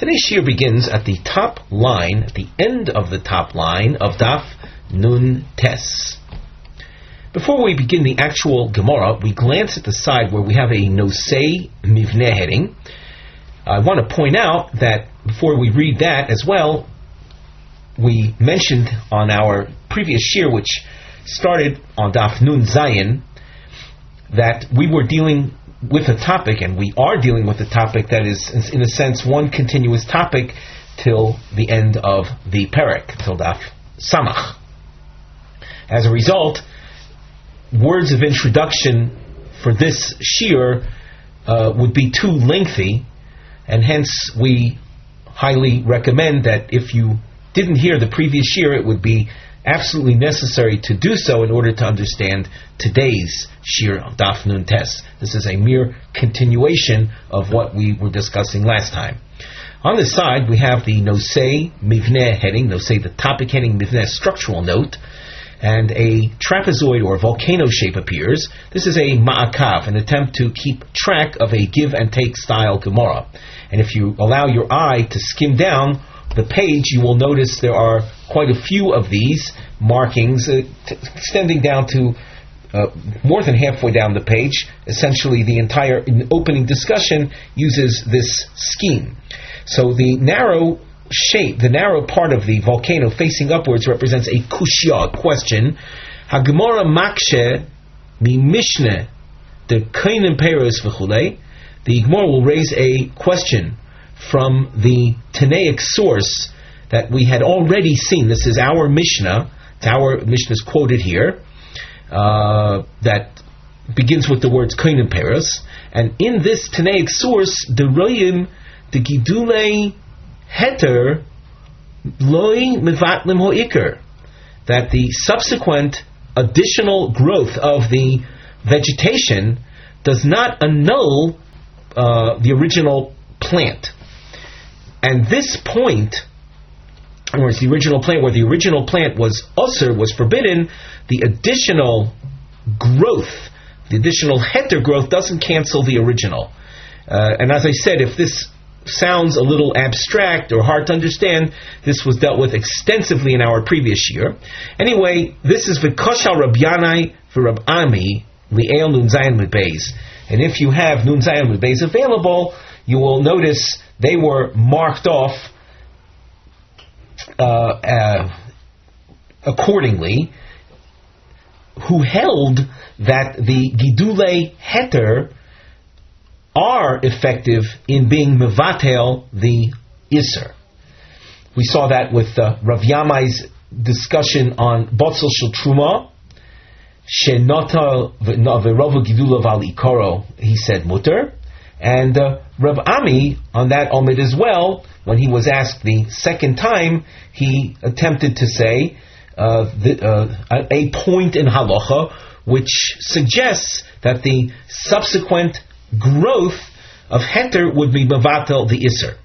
Today's shir begins at the top line, at the end of the top line of Daf Nun Tes. Before we begin the actual Gemara, we glance at the side where we have a Nosei Mivne heading. I want to point out that before we read that as well, we mentioned on our previous shir, which started on Daf Nun Zayin, that we were dealing with a topic, and we are dealing with a topic that is, in a sense, one continuous topic till the end of the Perek, till Daf Samach. As a result, words of introduction for this shir uh, would be too lengthy, and hence we highly recommend that if you didn't hear the previous shir, it would be absolutely necessary to do so in order to understand today's Shir Daf Nun Tes. This is a mere continuation of what we were discussing last time. On this side, we have the Nosei Mivne heading, Nosei the topic heading Mivne structural note, and a trapezoid or volcano shape appears. This is a ma'akav, an attempt to keep track of a give and take style Gemara. And if you allow your eye to skim down the page, you will notice there are quite a few of these markings uh, t- extending down to uh, more than halfway down the page. Essentially, the entire opening discussion uses this scheme. So the narrow shape, the narrow part of the volcano facing upwards represents a kushya, a question. Hagemora makshe mi mishne the kainim peros v'chulei. The Gemara will raise a question from the Tanaic source that we had already seen. This is our Mishnah. Our Mishnah is quoted here. Uh, that begins with the words Kainim Paris. And in this Tanaic source, the Royim, the Gidule Heter, Loi Mivatlim Ho'ikr, that the subsequent additional growth of the vegetation does not annul uh, the original plant. And this point, it's the original plant, where the original plant was usher, was forbidden, the additional growth, the additional heter growth doesn't cancel the original. Uh, and as I said, if this sounds a little abstract or hard to understand, this was dealt with extensively in our previous year. Anyway, this is Vikoshal Rabyanai for Rab Ami, Li'el Nun Zayin. And if you have Nun Zayin available, you will notice they were marked off uh, uh, accordingly, who held that the Gidule Heter are effective in being Mevatel the Isser. We saw that with uh, Rav Yanai's discussion on Botzel Shel Truma, Shenota V'Rova Gidula Val Ikoro, he said mutter, and uh, Rav Ami, on that omid as well, when he was asked the second time, he attempted to say uh, the, uh, a point in halacha which suggests that the subsequent growth of heter would be mavatel the iser.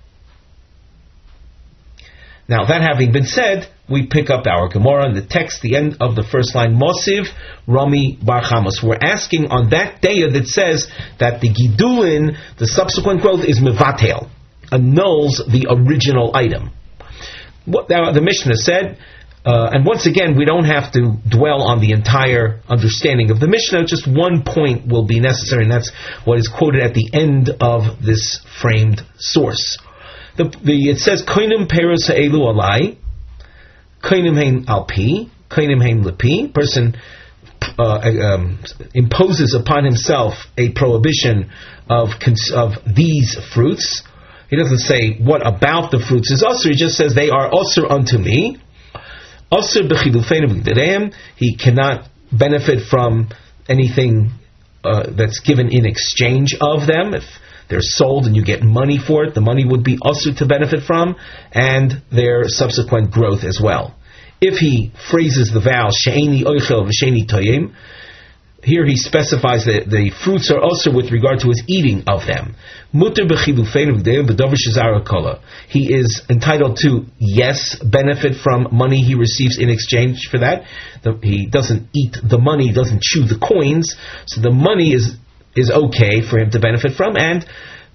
Now, that having been said, we pick up our Gemara in the text, the end of the first line, Mosiv Rami Bar Chamos. We're asking on that day that says that the Gidulin, the subsequent growth, is Mevatel, annuls the original item. What the Mishnah said, uh, and once again, we don't have to dwell on the entire understanding of the Mishnah, just one point will be necessary, and that's what is quoted at the end of this framed source. The, the, it says koinim peros elu alai, koinim hein alpi, koinim hein lepi. Person uh, um, imposes upon himself a prohibition of of these fruits. He doesn't say what about the fruits is usher. He just says they are usher unto me. Usher b'chilufeinu He cannot benefit from anything uh, that's given in exchange of them. If they're sold and you get money for it. The money would be also to benefit from, and their subsequent growth as well. If he phrases the vow, she'eni oichel v'she'eni toyim, here he specifies that the fruits are also with regard to his eating of them. He is entitled to, yes, benefit from money he receives in exchange for that. he doesn't eat the money, doesn't chew the coins, so the money is is okay for him to benefit from, and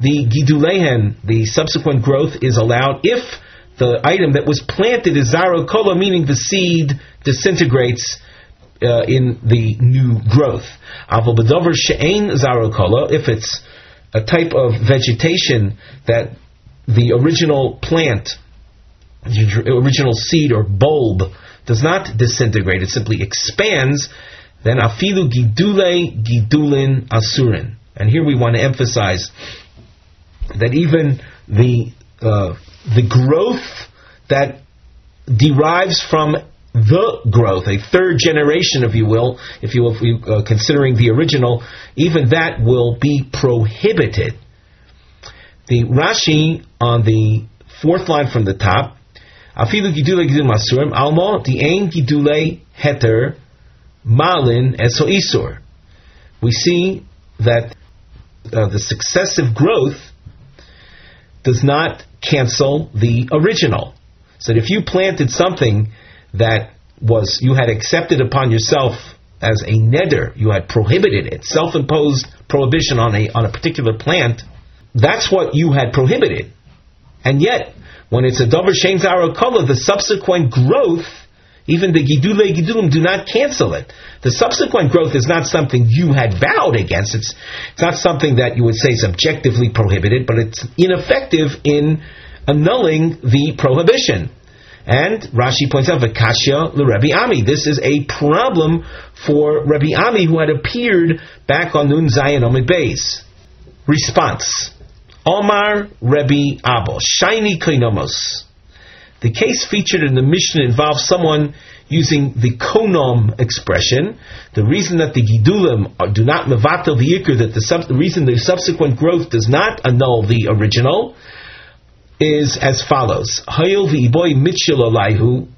the gidulehen, the subsequent growth, is allowed if the item that was planted is zarokola, meaning the seed disintegrates uh, in the new growth. Aval bedover she'ein zaro kola, if it's a type of vegetation that the original plant, the original seed or bulb, does not disintegrate, it simply expands, then afilu gidule gidulin asurin. And here we want to emphasize that even the uh, the growth that derives from the growth, a third generation, if you will, if you will, if you, uh, considering the original, even that will be prohibited. The Rashi on the fourth line from the top, Afilu gidule gidul masurim almo the ain gidule heter malin eso isur. We see that uh, the successive growth does not cancel the original. So if you planted something that was you had accepted upon yourself as a neder, you had prohibited it, self-imposed prohibition on a on a particular plant, that's what you had prohibited. And yet, when it's a davar shein color, the subsequent growth even the gidule gidulim do not cancel it. The subsequent growth is not something you had vowed against. It's, it's not something that you would say is objectively prohibited, but it's ineffective in annulling the prohibition. And Rashi points out, Vakasha Rebbe Ami. This is a problem for Rebbe Ami who had appeared back on Nun Zayin Omid Beis. Response. Omar Rebbe Abo. Shiny Koinomos. The case featured in the Mishnah involves someone using the konom expression. The reason that the gidulim do not mevatel the ikr, that the, sub, the reason the subsequent growth does not annul the original, is as follows: Hayil v'iboy mitchil alayhu.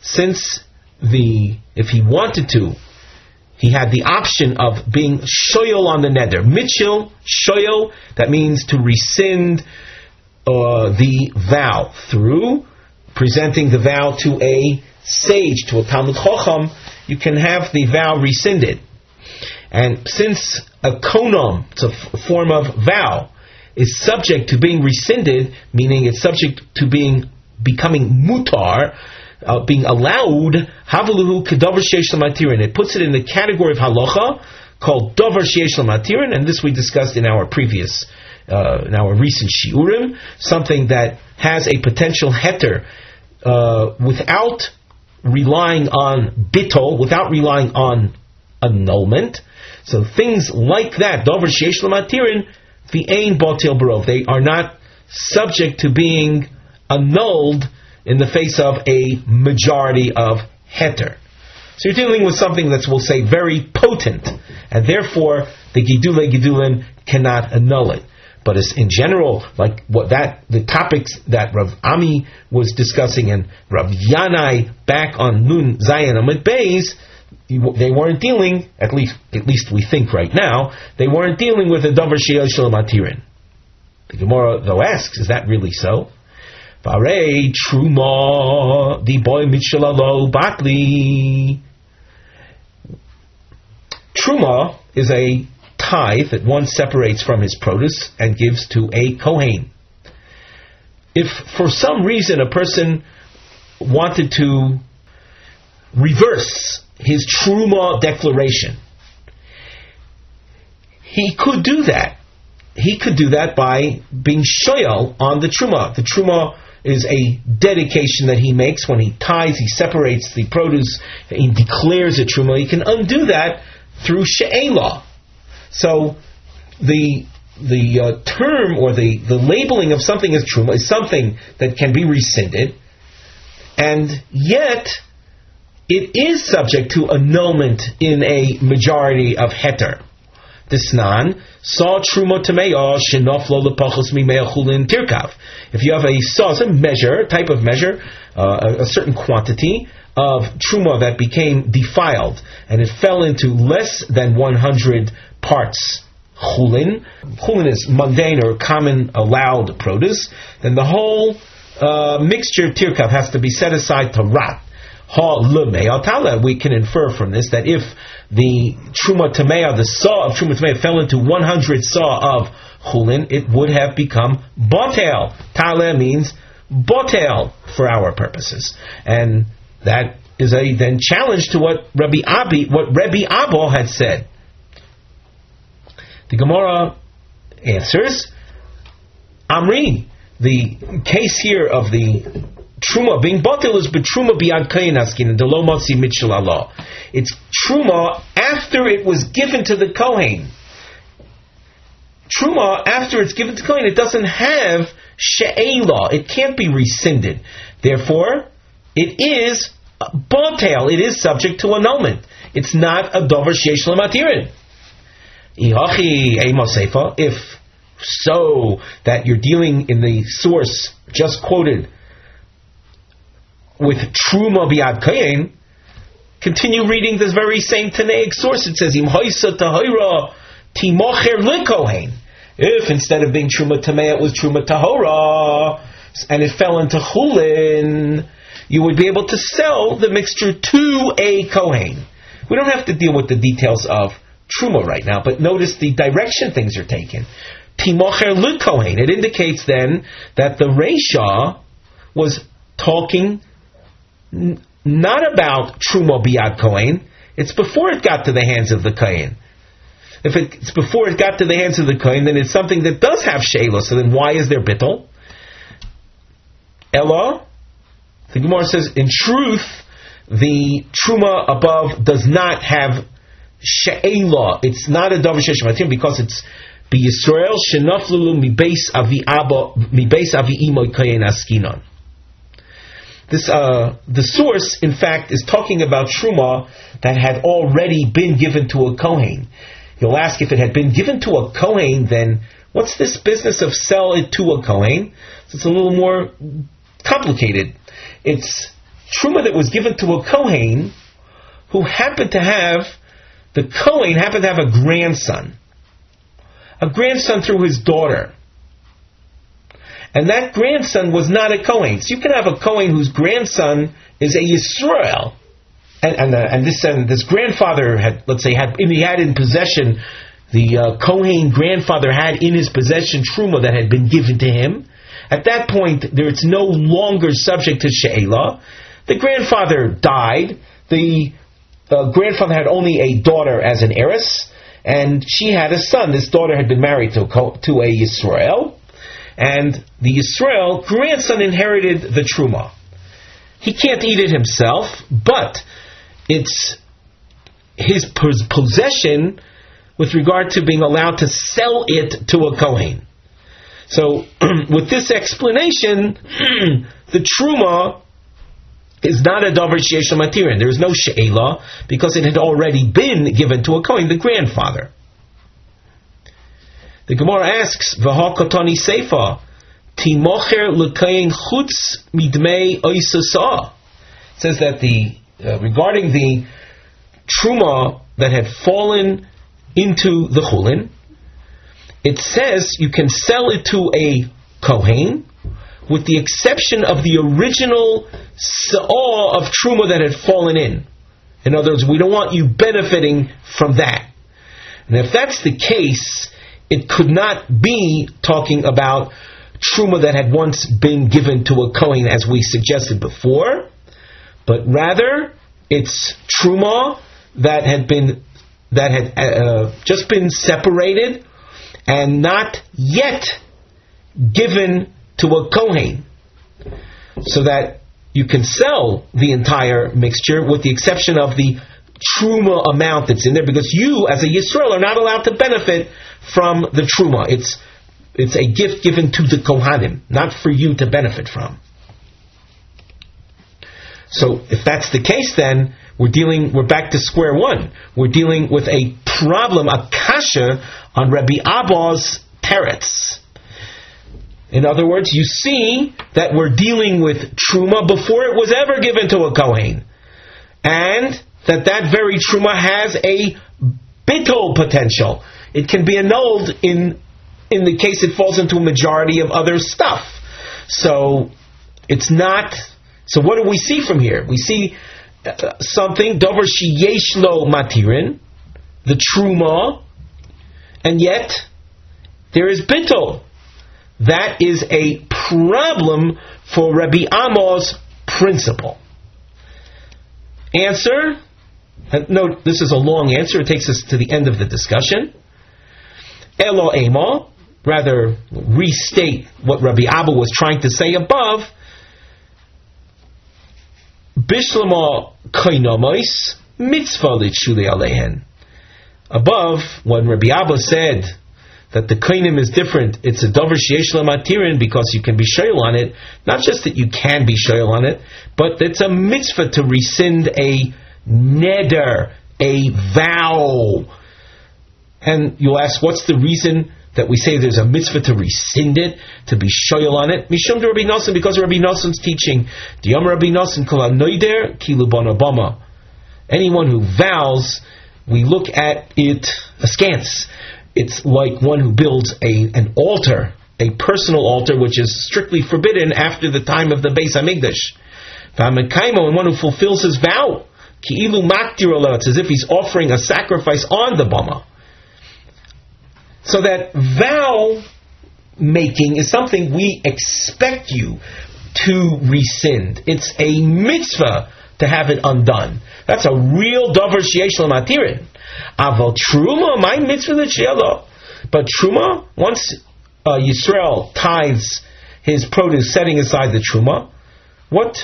Since the if he wanted to, he had the option of being shoyol on the neder. Mitchil shoyol that means to rescind uh, the vow through presenting the vow to a sage, to a Talmud Chacham, you can have the vow rescinded. And since a konom, it's a f- form of vow, is subject to being rescinded, meaning it's subject to being becoming mutar, uh, being allowed, havaluhu kedavar sheish It puts it in the category of halacha called davar sheish and this we discussed in our previous, uh, our recent shiurim, something that has a potential heter uh, without relying on bitol, without relying on annulment. So things like that, dover sheish lamatirin, the ain batil barov, they are not subject to being annulled in the face of a majority of heter. So you're dealing with something that's, we'll say, very potent, and therefore the gidule gidulin cannot annul it. But in general, like what that the topics that Rav Ami was discussing and Rav Yanai back on Nun Zayin Amid Beis, they weren't dealing, at least at least we think right now, they weren't dealing with a davar sheil matirin. The Gemara though asks, is that really so? Varei truma the boy mitchalalo batli. Truma is a tithe that one separates from his produce and gives to a Kohen. If for some reason a person wanted to reverse his Truma declaration, he could do that. He could do that by being shoyal on the Truma. The Truma is a dedication that he makes when he ties, he separates the produce, he declares a Truma. He can undo that through She'elah so the the uh, term or the, the labeling of something as truma is something that can be rescinded, and yet it is subject to annulment in a majority of heter. Disnan saw truma tameya shenoflo lepachos tirkav. If you have a saw, a measure, type of measure, uh, a, a certain quantity of truma that became defiled and it fell into less than 100 parts chulin. Chulin is mundane or common allowed produce. Then the whole uh, mixture of tirkav has to be set aside to rot. We can infer from this that if the truma tamea, the saw of truma tamea, fell into 100 saw of chulin, it would have become botel. Tala means botel for our purposes, and that is a then challenge to what Rabbi Abi, what Rabbi Abba had said. The Gemara answers, Amri, the case here of the truma being batil is betruma beyond kain askin and lo matzi mitchell Allah. It's truma after it was given to the kohen. Truma after it's given to kohen, it doesn't have she'ela. It can't be rescinded. Therefore, it is batel. It is subject to annulment. It's not a dover sheish lematirin. If so, that you're dealing in the source just quoted with truma biad kayin, continue reading this very same Tanaic source. It says, Im hoisa tahira timocher likohen. If instead of being truma tamei, it was truma tahora, and it fell into chulin, you would be able to sell the mixture to a kohen. We don't have to deal with the details of truma right now, but notice the direction things are taken. Timocher likohen. It indicates then that the Resha was talking not about Truma Biad Kohen. It's before it got to the hands of the Kohen. If it's before it got to the hands of the Kohen, then it's something that does have Shayla. So then why is there Bittel? Ella, the Gemara says, in truth, the Truma above does not have She'ela. It's not a Davar Sheshmatim because it's Be Yisrael Shenaflulu Mi Beis Avi Abba Mi Beis Avi Imoy Kayin Askinon. This, uh, the source, in fact, is talking about truma that had already been given to a kohen. You'll ask if it had been given to a kohen, then what's this business of sell it to a kohen? So it's a little more complicated. It's truma that was given to a kohen who happened to have the Cohen happened to have a grandson, a grandson through his daughter. And that grandson was not a Kohen. So you can have a Kohen whose grandson is a Yisrael. And, and, uh, and this and this grandfather had, let's say, had he had in possession the uh, Kohen grandfather had in his possession truma that had been given to him. At that point, there, it's no longer subject to she'ela. The grandfather died. The grandfather had only a daughter as an heiress, and she had a son. This daughter had been married to, to a Yisrael and the Yisrael grandson inherited the truma. He can't eat it himself, but it's his possession with regard to being allowed to sell it to a Kohen. So, with this explanation, the truma is not a davar sheyesh matirin. There is no she'ela because it had already been given to a Kohen, the grandfather. The Gemara asks, "V'hakatani seifa timocher lekayin chutz midmei oisasa." It says that the uh, regarding the truma that had fallen into the chulin, it says you can sell it to a kohen, with the exception of the original saw of truma that had fallen in. In other words, we don't want you benefiting from that. And if that's the case, it could not be talking about truma that had once been given to a kohen, as we suggested before, but rather it's truma that had been that had uh, just been separated and not yet given to a kohen, so that you can sell the entire mixture with the exception of the truma amount that's in there, because you, as a Yisrael, are not allowed to benefit from the truma. It's it's a gift given to the kohanim, not for you to benefit from. So if that's the case, then we're dealing. We're back to square one. We're dealing with a problem, a kasha on Rabbi Abba's teretz. In other words, you see that we're dealing with truma before it was ever given to a kohen, and that that very truma has a bittul potential it can be annulled in in the case it falls into a majority of other stuff. So it's not So what do we see from here? We see uh, something dover lo matirin, the truma, and yet there is bittul. That is a problem for Rabbi Amos' principle. Answer. Note, this is a long answer. It takes us to the end of the discussion. Elo Ema, rather restate what Rabbi Abba was trying to say above. Bishlama kainamois mitzvah litshuli alehen. Above, when Rabbi Abba said that the kainim is different, it's a sheyesh matirin because you can be shayl on it. Not just that you can be shayl on it, but it's a mitzvah to rescind a neder, a vow. And you'll ask, what's the reason that we say there's a mitzvah to rescind it, to be shoyal on it? Mishum to Rabbi Nosson, because Rabbi Nosson's teaching. Diyam Rabbi Nosson kol noider kilu bonabama. Anyone who vows, we look at it askance. It's like one who builds a an altar, a personal altar, which is strictly forbidden after the time of the Beis Hamikdash. And one who fulfills his vow, ki'ilu maktir it's as if he's offering a sacrifice on the bama. So that vow making is something we expect you to rescind. It's a mitzvah to have it undone. That's a real davar sheyesh matirin. Aval truma, my mitzvah the But truma, once uh, Yisrael tithes his produce, setting aside the truma, what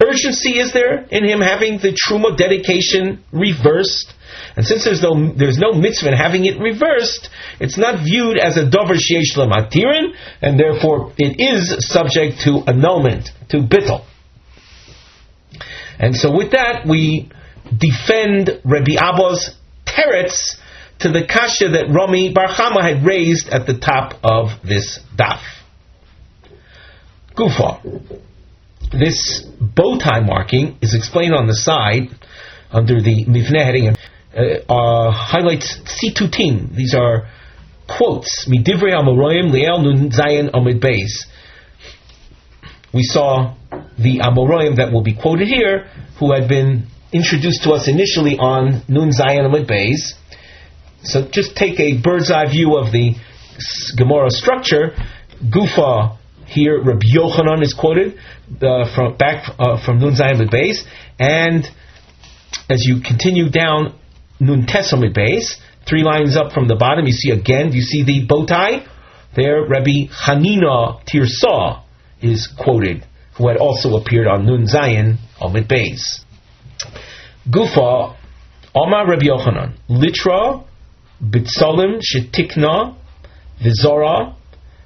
urgency is there in him having the truma dedication reversed? And since there's no there's no mitzvah in having it reversed, it's not viewed as a dover sheyesh matirin, and therefore it is subject to annulment, to bittel. And so with that, we defend Rabbi Abba's teretz to the kasha that Rami Bar Chama had raised at the top of this daf. Gufa. This bow tie marking is explained on the side under the mivne heading uh, uh, highlights situtim. These are quotes. Nun Zayin Amid Beis. We saw the Amoroim that will be quoted here, who had been introduced to us initially on Nun Zayin Amid Beis. So just take a bird's eye view of the Gemara structure. Gufa here, Rabbi Yochanan is quoted uh, from back uh, from Nun Zayin Amid Beis, and as you continue down Nun base, three lines up from the bottom, you see again, you see the bow tie? There, Rabbi Hanina Tirsa is quoted, who had also appeared on Nun Zayin Omid base. Gufa, Omar Rabbi Yochanan, Litra, Bitzalim, Shetikna, Vizora,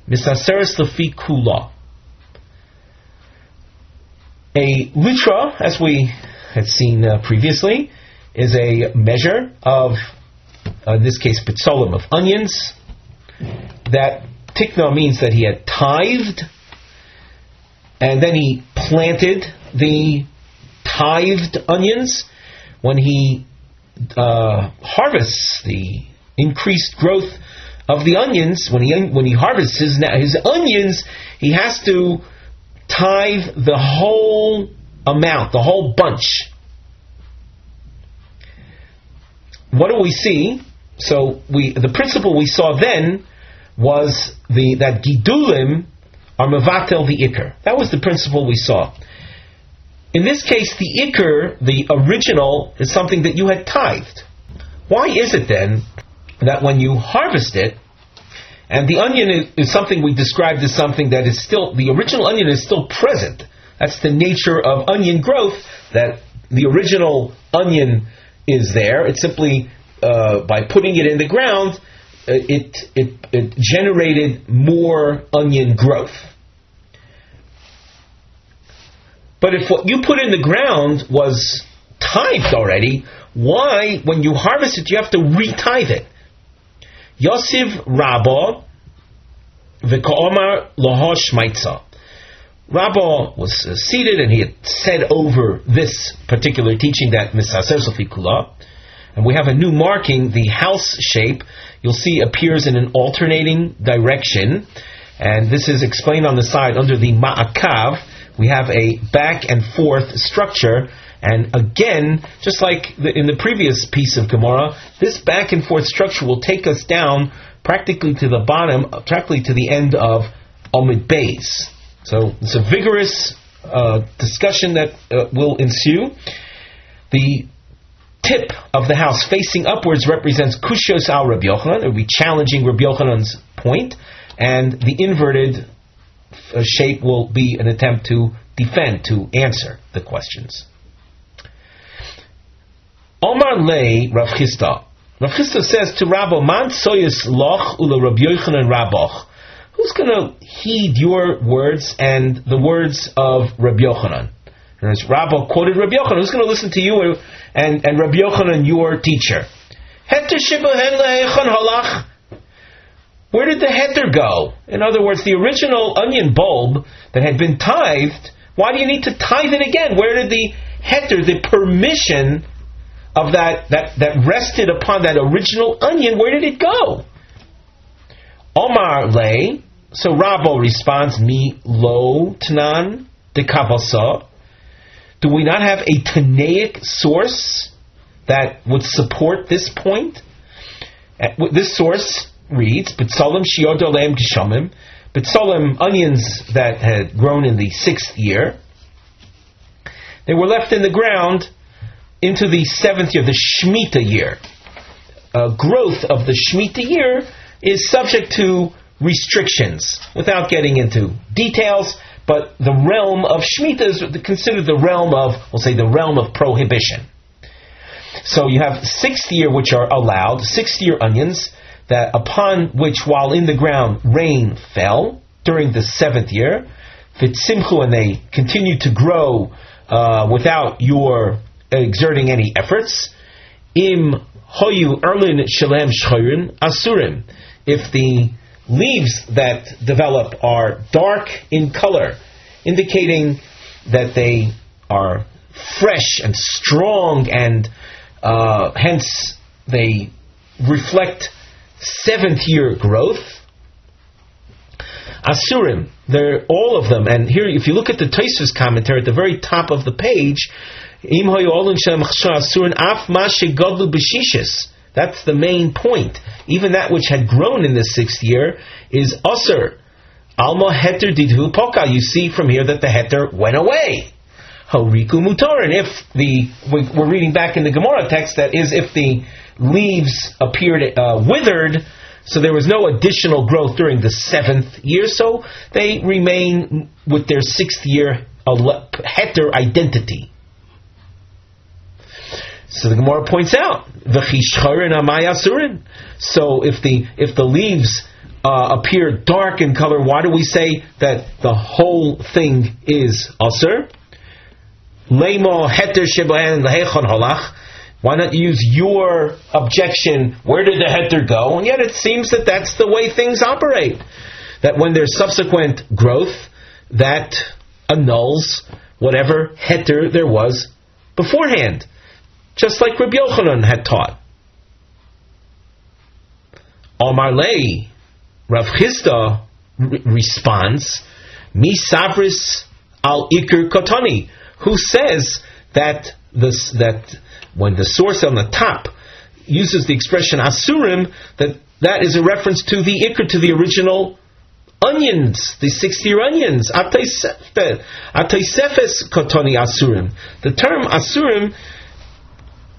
Misaseres Lafi Kula. A litra, as we had seen uh, previously, is a measure of, uh, in this case, pitzolim of onions. That tikna means that he had tithed, and then he planted the tithed onions. When he uh, harvests the increased growth of the onions, when he when he harvests his his onions, he has to tithe the whole amount, the whole bunch. what do we see? So we the principle we saw then was the that gidulim are mevatel the ikr. That was the principle we saw. In this case, the ikr, the original, is something that you had tithed. Why is it then that when you harvest it, and the onion is, is something we described as something that is still the original onion is still present. That's the nature of onion growth. That the original onion is there. It's simply uh, by putting it in the ground, it, it, it generated more onion growth. But if what you put in the ground was tithed already, why, when you harvest it, you have to re-tithe it? Yosef Rabba v'ka'omar lahosh maitza. Rabba was uh, seated and he had said over this particular teaching that Misaser Sofi Kula, and we have a new marking, the house shape, you'll see appears in an alternating direction, and this is explained on the side under the ma'akav, we have a back and forth structure. And again, just like the, in the previous piece of Gemara, this back and forth structure will take us down practically to the bottom, practically to the end of Omid Bays. So it's a vigorous uh, discussion that uh, will ensue. The tip of the house facing upwards represents Kushos al Rabbi Yochanan. It will be challenging Rabbi Yochanan's point, and the inverted uh, shape will be an attempt to defend, to answer the questions. Omar lay Rav Chisda. Rav Chisda says to Rabbo, Man soyes loch ula Rabbi Yochanan raboch. Who's going to heed your words and the words of Rabbi Yochanan? Rabbo quoted Rabbi Yochanan. Who's going to listen to you and, and Rabbi Yochanan, your teacher? Where did the heter go? In other words, the original onion bulb that had been tithed, why do you need to tithe it again? Where did the heter, the permission of that, that, that rested upon that original onion, where did it go? Omar lay, so Rabbo responds, Mi lo tnan de kavasa. Do we not have a Tanaic source that would support this point? This source reads, B'tzolim shiodolem kishamim, B'tzolim onions that had grown in the sixth year, they were left in the ground into the seventh year, the Shemitah year. Uh, growth of the Shemitah year is subject to restrictions. Without getting into details, but the realm of Shemitah is considered the realm of, we'll say, the realm of prohibition. So you have sixth year which are allowed, sixth year onions, that upon which, while in the ground, rain fell during the seventh year, simchu and they continue to grow uh, without your exerting any efforts. Im hoyu erlin shalem shchorin asurim. If the leaves that develop are dark in color, indicating that they are fresh and strong, and uh, hence they reflect seventh year growth. Asurim, they're all of them, and here, if you look at the Tosfos commentary at the very top of the page, that's the main point. Even that which had grown in the sixth year is usr. Alma heter didhu poka. You see from here that the heter went away. Horiku mutarin. If the we're reading back in the Gemara text that is if the leaves appeared uh, withered, so there was no additional growth during the seventh year, so they remain with their sixth year heter identity. So the Gemara points out, So if the if the leaves uh, appear dark in color, why do we say that the whole thing is aser? Why not use your objection? Where did the heter go? And yet it seems that that's the way things operate. That when there's subsequent growth, that annuls whatever heter there was beforehand just like Rabbi Yochanan had taught. Omar Lei, Rav Chisda re- responds, Mi Sabris al Iker Kotani, who says that this, that when the source on the top uses the expression Asurim, that that is a reference to the Iker, to the original onions, the six-year onions. Ataisefes Kotani Asurim. The term Asurim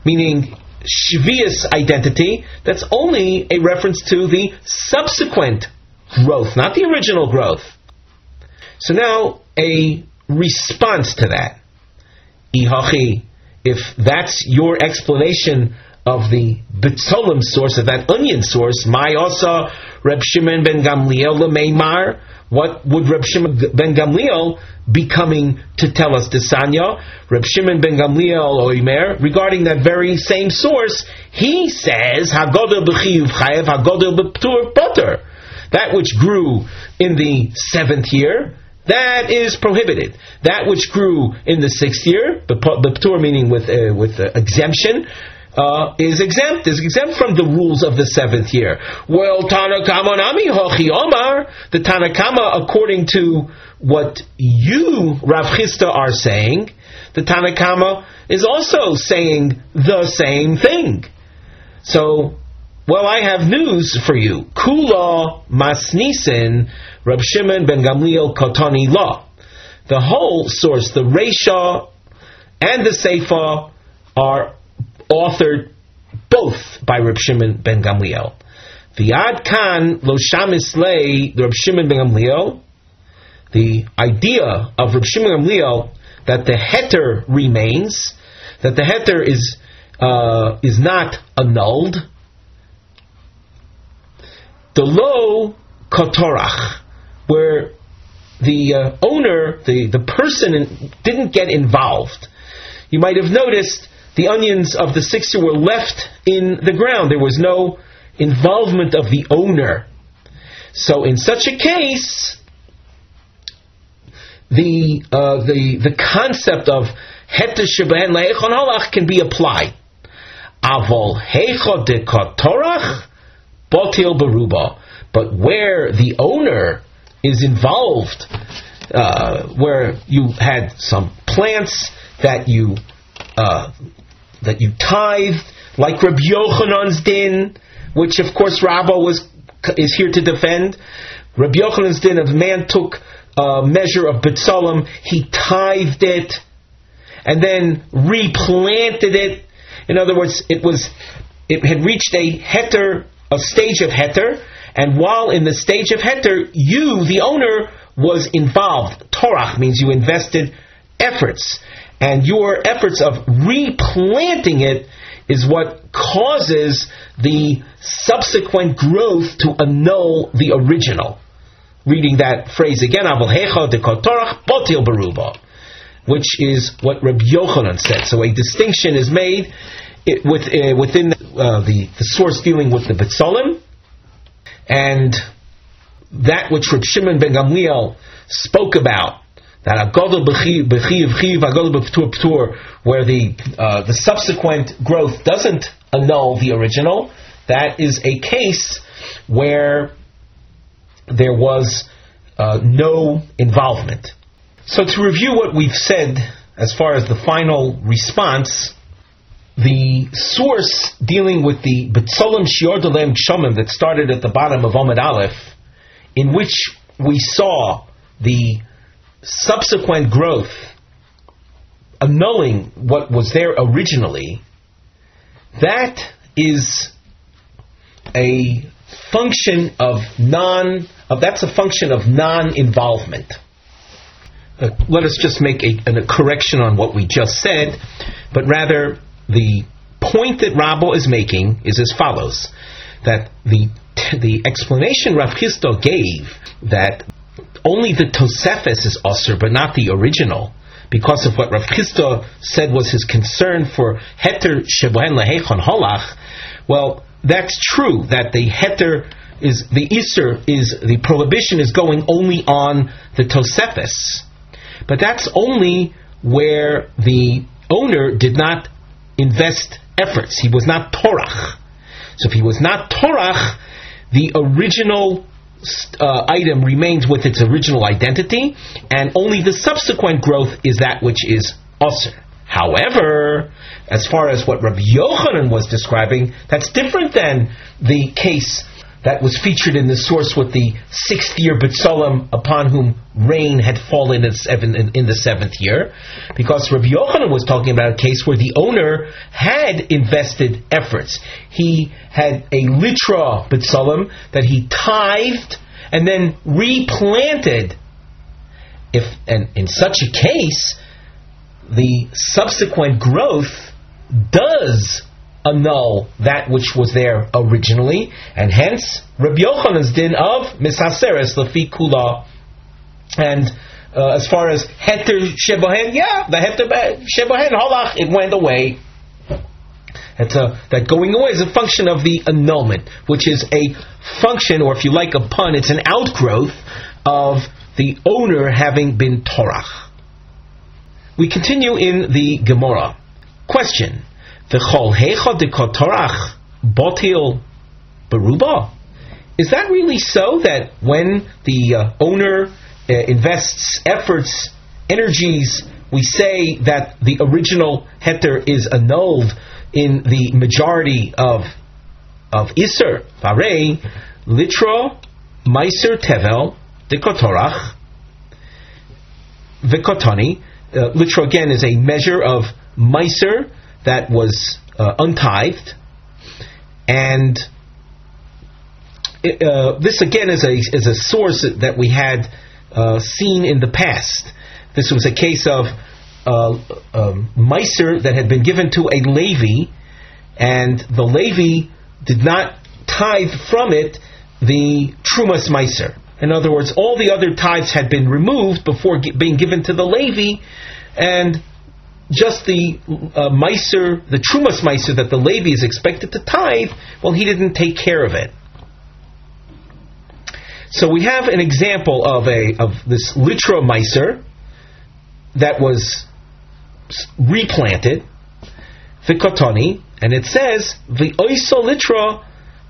meaning Shvius identity, that's only a reference to the subsequent growth, not the original growth. So now, a response to that. Ihachi, if that's your explanation of the B'tzolim source, of that onion source, my also Reb Shimon ben Gamliel lemeimar, what would Reb Shimon ben Gamliel be coming to tell us? Desanya, Reb Shimon ben Gamliel Oimer, regarding that very same source, he says, Hagodel b'chiyuv chayev, Hagodel b'ptur potter. That which grew in the seventh year, that is prohibited. That which grew in the sixth year, the ptur meaning with uh, with uh, exemption, uh, is exempt, is exempt from the rules of the seventh year. Well, Tanakama Nami Hochi Omar, the Tanakama, according to what you, Rav Chisda, are saying, the Tanakama is also saying the same thing. So, well, I have news for you. Kula Masnisin, Rab Shimon ben Gamliel Kotani Law. The whole source, the Resha and the Seifa, are authored both by Reb Shimon ben Gamliel. The Ad Kan Lo Shamis Lei, Reb Shimon ben Gamliel, the idea of Reb Shimon ben Gamliel that the heter remains, that the heter is uh, is not annulled. The low kotorach, where the uh, owner, the, the person didn't get involved. You might have noticed the onions of the sixer were left in the ground. There was no involvement of the owner. So in such a case, the uh, the the concept of heter sheben le'echon halach can be applied. Avol heicha de kotorach botil beruba. But where the owner is involved, uh, where you had some plants that you uh, that you tithe, like Rabbi Yochanan's din, which of course Rabba was is here to defend. Rabbi Yochanan's din, a man took a measure of B'tsalim, he tithed it, and then replanted it. In other words, it was it had reached a heter, a stage of heter, and while in the stage of heter, you, the owner, was involved. Torah means you invested efforts and your efforts of replanting it is what causes the subsequent growth to annul the original. Reading that phrase again, which is what Rabbi Yochanan said. So a distinction is made with, uh, within uh, the, the source dealing with the Betzolim, and that which Rabbi Shimon ben Gamliel spoke about that agadol b'chiv chiv agadol b'ptur ptur, where the uh, the subsequent growth doesn't annul the original, that is a case where there was uh, no involvement. So to review what we've said as far as the final response, the source dealing with the Betzolim Shior Delem Kshamim that started at the bottom of Omid Aleph, in which we saw the subsequent growth annulling what was there originally, that is a function of non of that's a function of non-involvement. Uh, let us just make a, a, correction on what we just said, but rather the point that Rabbo is making is as follows: that the the explanation Rav Chisda gave that only the Tosefes is Osir, but not the original, because of what Rav Chisda said was his concern for Heter Shebohen Lehechon Holach. Well, that's true that the Heter is the Isser is the prohibition is going only on the Tosefes, but that's only where the owner did not invest efforts. He was not Torach. So if he was not Torach, the original uh, item remains with its original identity, and only the subsequent growth is that which is usr. However, as far as what Rabbi Yochanan was describing, that's different than the case that was featured in the source with the sixth year B'Tzolim upon whom rain had fallen in the seventh year, because Rabbi Yochanan was talking about a case where the owner had invested efforts. He had a litra B'Tzolim that he tithed and then replanted. If and in such a case, the subsequent growth does annul that which was there originally, and hence Rabbi Yochanan's din of misaseres lefi kula. And uh, as far as heter shebohen, yeah, the heter shebohen halach, it went away. A, that going away is a function of the annulment, which is a function, or if you like a pun, it's an outgrowth of the owner having been torach. We continue in the Gemara. Question. V'chol hecha de kotorach botil beruba. Is that really so that when the uh, owner uh, invests efforts, energies, we say that the original heter is annulled in the majority of of Isser, Varei, Litra, Meiser Tevel, Dikotorach, Vikotani. Uh, litra again is a measure of Meiser that was uh, untithed, and uh, this again is a is a source that we had uh, seen in the past. This was a case of uh, um, Meiser that had been given to a Levi, and the Levi did not tithe from it the Trumas Meiser. In other words, all the other tithes had been removed before being given to the Levi, and just the uh, Meiser, the Trumas Meiser that the Levi is expected to tithe, well, he didn't take care of it. So we have an example of a of this litra Meiser that was replanted, the kotoni, and it says the oiso litra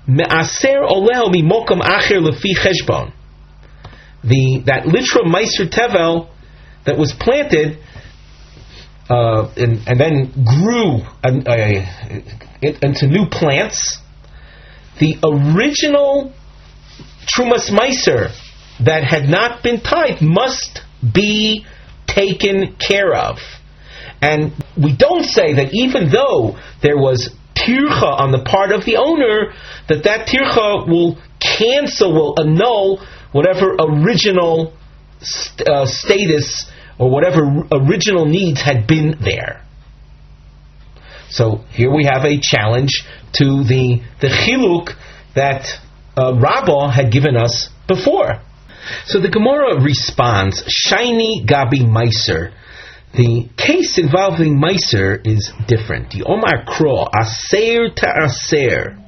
me'aser oleo mimokam acher lefi cheshbon. The that litra meiser tevel that was planted uh, and, and, then grew into new plants. The original trumas meiser that had not been tithed must be taken care of. And we don't say that even though there was tircha on the part of the owner, that that tircha will cancel, will annul whatever original st- uh, status or whatever original needs had been there. So here we have a challenge to the the chiluk that uh, Rabbah had given us before. So the Gemara responds, "Shiny Gabi Meiser." The case involving Meiser is different. The Omar Kro, Aser to Aser,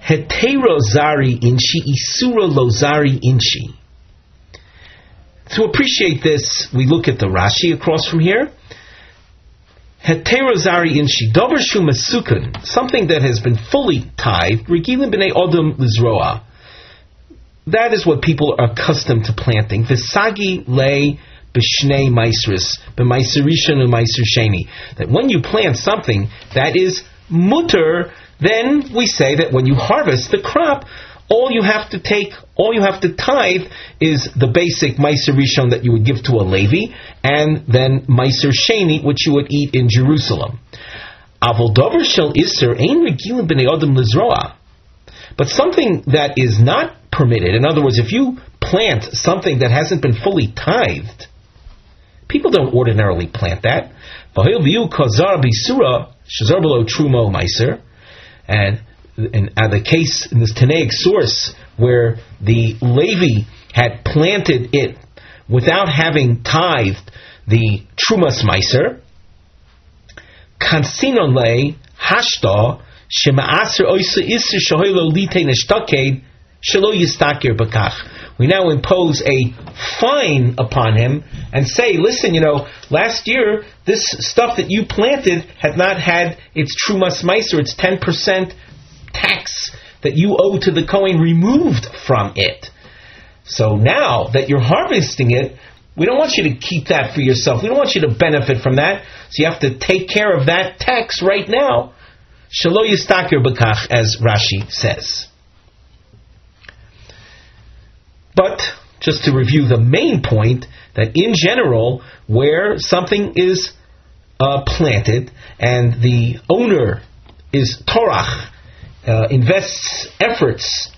Hetero Zari Inchi, Isura Lozari Inchi. To appreciate this, we look at the Rashi across from here. Hetero Zari Inchi, Dover Shumasukun, something that has been fully tied, Regilim B'nei Odom Lizroa. That is what people are accustomed to planting. Visagi lay b'shnei maisris, b'maiserishon and sheni. That when you plant something that is mutter, then we say that when you harvest the crop, all you have to take, all you have to tithe is the basic meiser rishon that you would give to a Levi, and then meiser sheni, which you would eat in Jerusalem. But something that is not permitted, in other words, if you plant something that hasn't been fully tithed, People don't ordinarily plant that. And in uh, the case in this Tanaic source where the Levi had planted it without having tithed the Trumas Meiser, Kansinon le hashta shema'aser oisa isir shahoilo lite neshtaked shelo yistakir bakach we now impose a fine upon him and say, listen, you know, last year this stuff that you planted had not had its trumas meiser, its 10% tax that you owe to the Kohen removed from it. So now that you're harvesting it, we don't want you to keep that for yourself. We don't want you to benefit from that. So you have to take care of that tax right now. Shalo yistakir bakach, as Rashi says. But just to review the main point, that in general, where something is uh, planted and the owner is torach, uh, invests efforts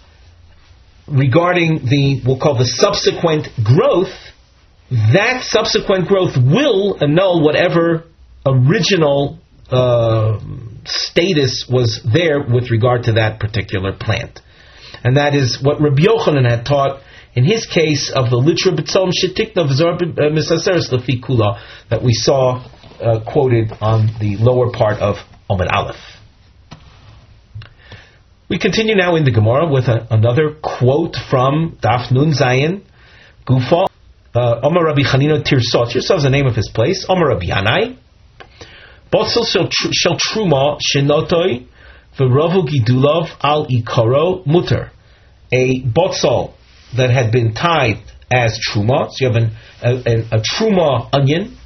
regarding the, we'll call the subsequent growth, that subsequent growth will annul whatever original uh, status was there with regard to that particular plant. And that is what Rabbi Yochanan had taught in his case of the litra b'tzom shetikna uh, misaseres lefi kula that we saw uh, quoted on the lower part of Omid Aleph. We continue now in the Gemara with a, another quote from Daf Nun Zayin Gufa. Uh, Omar Rabbi Chanina Tirsot. Tirsot is the name of his place. Omar Rabbi Yanai. Botzel shel truma shenotoi v'rovu gidulov al ikaro mutter. A botzel that had been tied as truma, so you have an, a, a, a truma onion,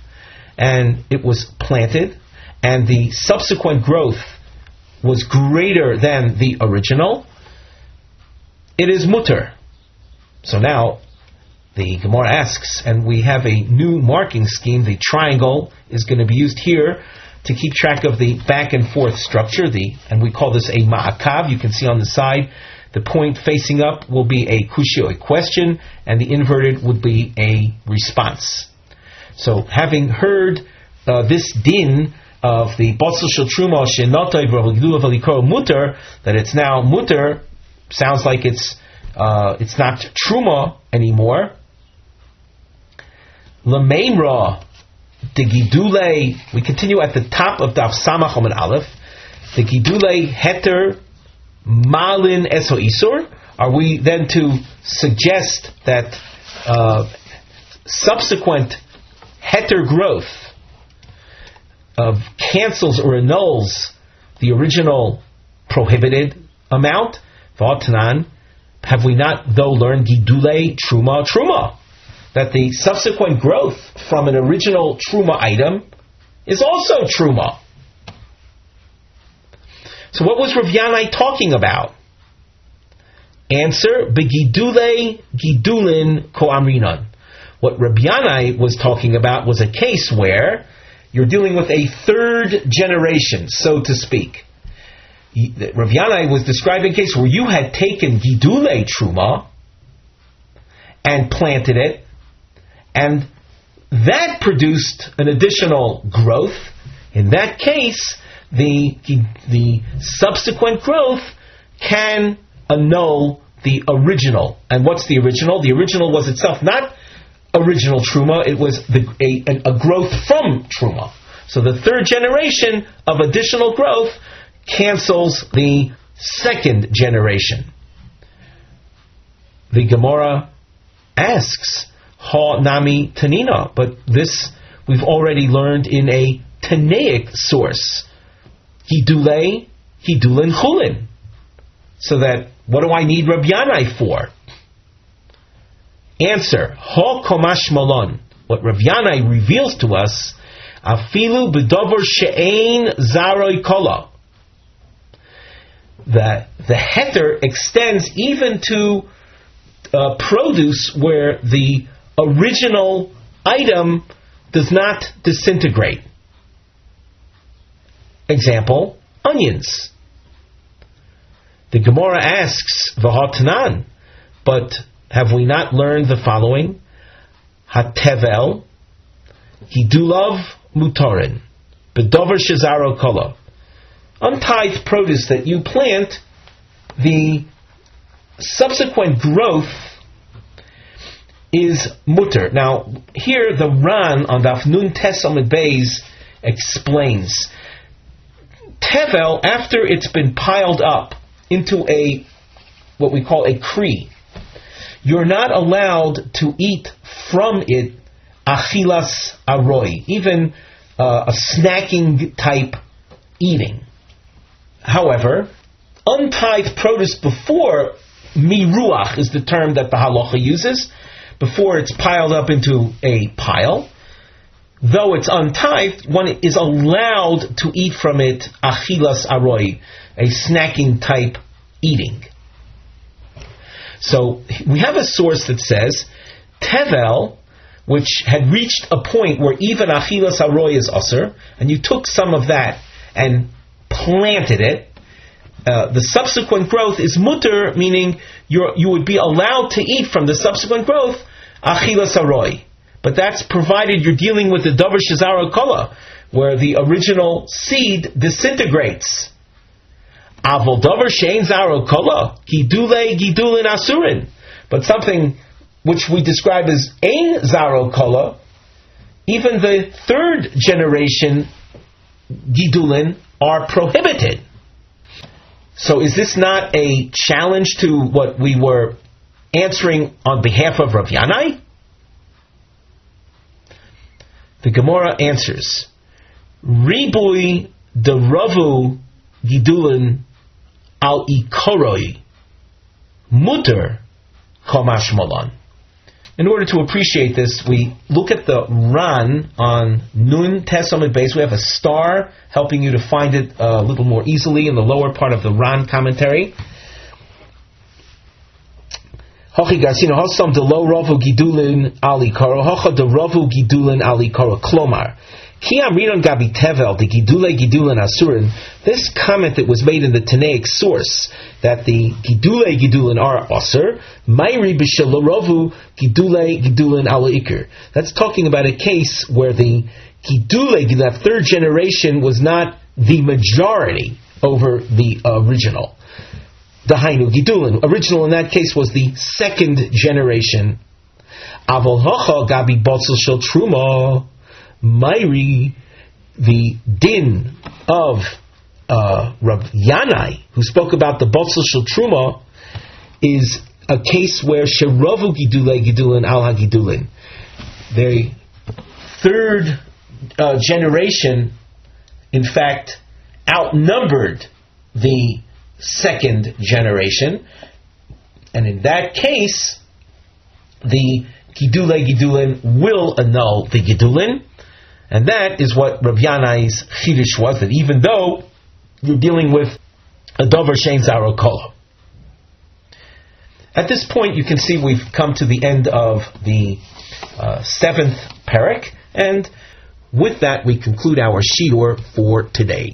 and it was planted, and the subsequent growth was greater than the original, it is mutter. So now the Gemara asks, and we have a new marking scheme. The triangle is going to be used here to keep track of the back and forth structure. The and we call this a ma'akav. You can see on the side, the point facing up will be a kushio, a question, and the inverted would be a response. So, having heard uh, this din of the botzel shel truma shenotay mutter, that it's now mutter, sounds like it's uh, it's not truma anymore. Lamemra, the gidule. We continue at the top of Daf Samach Omen Aleph. The gidule heter malin eso isur. Are we then to suggest that uh, subsequent heter growth of cancels or annuls the original prohibited amount? V'atanan, have we not though learned gidule truma truma? That the subsequent growth from an original truma item is also truma. So what was Rav talking about? Answer, begidule gidulin koamrinan. What Yanai was talking about was a case where you're dealing with a third generation, so to speak. Rav Yanai was describing a case where you had taken Gidule Truma and planted it, and that produced an additional growth. In that case, the, the subsequent growth can annul the original. And what's the original? The original was itself not original truma; it was the, a, a growth from truma. So the third generation of additional growth cancels the second generation. The Gemara asks, Ha Nami Tanina, but this we've already learned in a Tanaic source. Hidule, Hidulin Chulin. So that, what do I need Rabbi Yanai for? Answer, Ha Komash Malon. What Rav Yanai reveals to us, Afilu B'dover She'ein Zaroi Kola that the heter extends even to uh, produce where the original item does not disintegrate. Example, onions. The Gemara asks, V'hatanan, but have we not learned the following? Hatevel, Hidulav Mutarin, Bedover Shazaro Kolav untithed produce that you plant, the subsequent growth is mutter. Now, here the Ran on the Nun Tesamid Bays explains. Tevel, after it's been piled up into a what we call a kri, you're not allowed to eat from it achilas aroi, even uh, a snacking type eating. However, untithed produce before miruach is the term that the halacha uses, before it's piled up into a pile, though it's untithed, one is allowed to eat from it achilas aroi, a snacking type eating. So we have a source that says tevel, which had reached a point where even achilas aroi is usher, and you took some of that and planted it, uh, the subsequent growth is mutter, meaning you would be allowed to eat from the subsequent growth achila saroi. But that's provided you're dealing with the davar shazara kola, where the original seed disintegrates. Avol davar shein zaro kola gidule gidulin asurin. But something which we describe as ein zaro kola, even the third generation gidulin are prohibited. So is this not a challenge to what we were answering on behalf of Rav Yanai? The Gemara answers, Ribui the Ravu Gidulin al Ikoroi Mutter komashmalan. In order to appreciate this, we look at the Ran on Nun Tesamid base. We have a star helping you to find it uh, a little more easily in the lower part of the Ran commentary. Hochi Gabi Tevel, the Gidule Asurin, this comment that was made in the Tanaic source that the Gidule Gidulin are Asur, Mairi B'Shalorovu Gidule Gidulin Ala Iker. That's talking about a case where the Gidule, that third generation, was not the majority over the original. The Hainu Gidulin. Original in that case was the second generation. Avol Hocha Gabi Botzel Shel Truma. Mairi, the din of uh, Rav Yanai, who spoke about the Botzel Shel Truma, is a case where Sheravu Gidule Gidulin Al HaGidulin. The third uh, generation, in fact, outnumbered the second generation. And in that case, the Gidule Gidulin will annul the Gidulin. And that is what Rav Yanai's Chidish was, that even though you're dealing with a Dover Shein Zarokola. At this point, you can see we've come to the end of the uh, seventh parak, and with that, we conclude our shiur for today.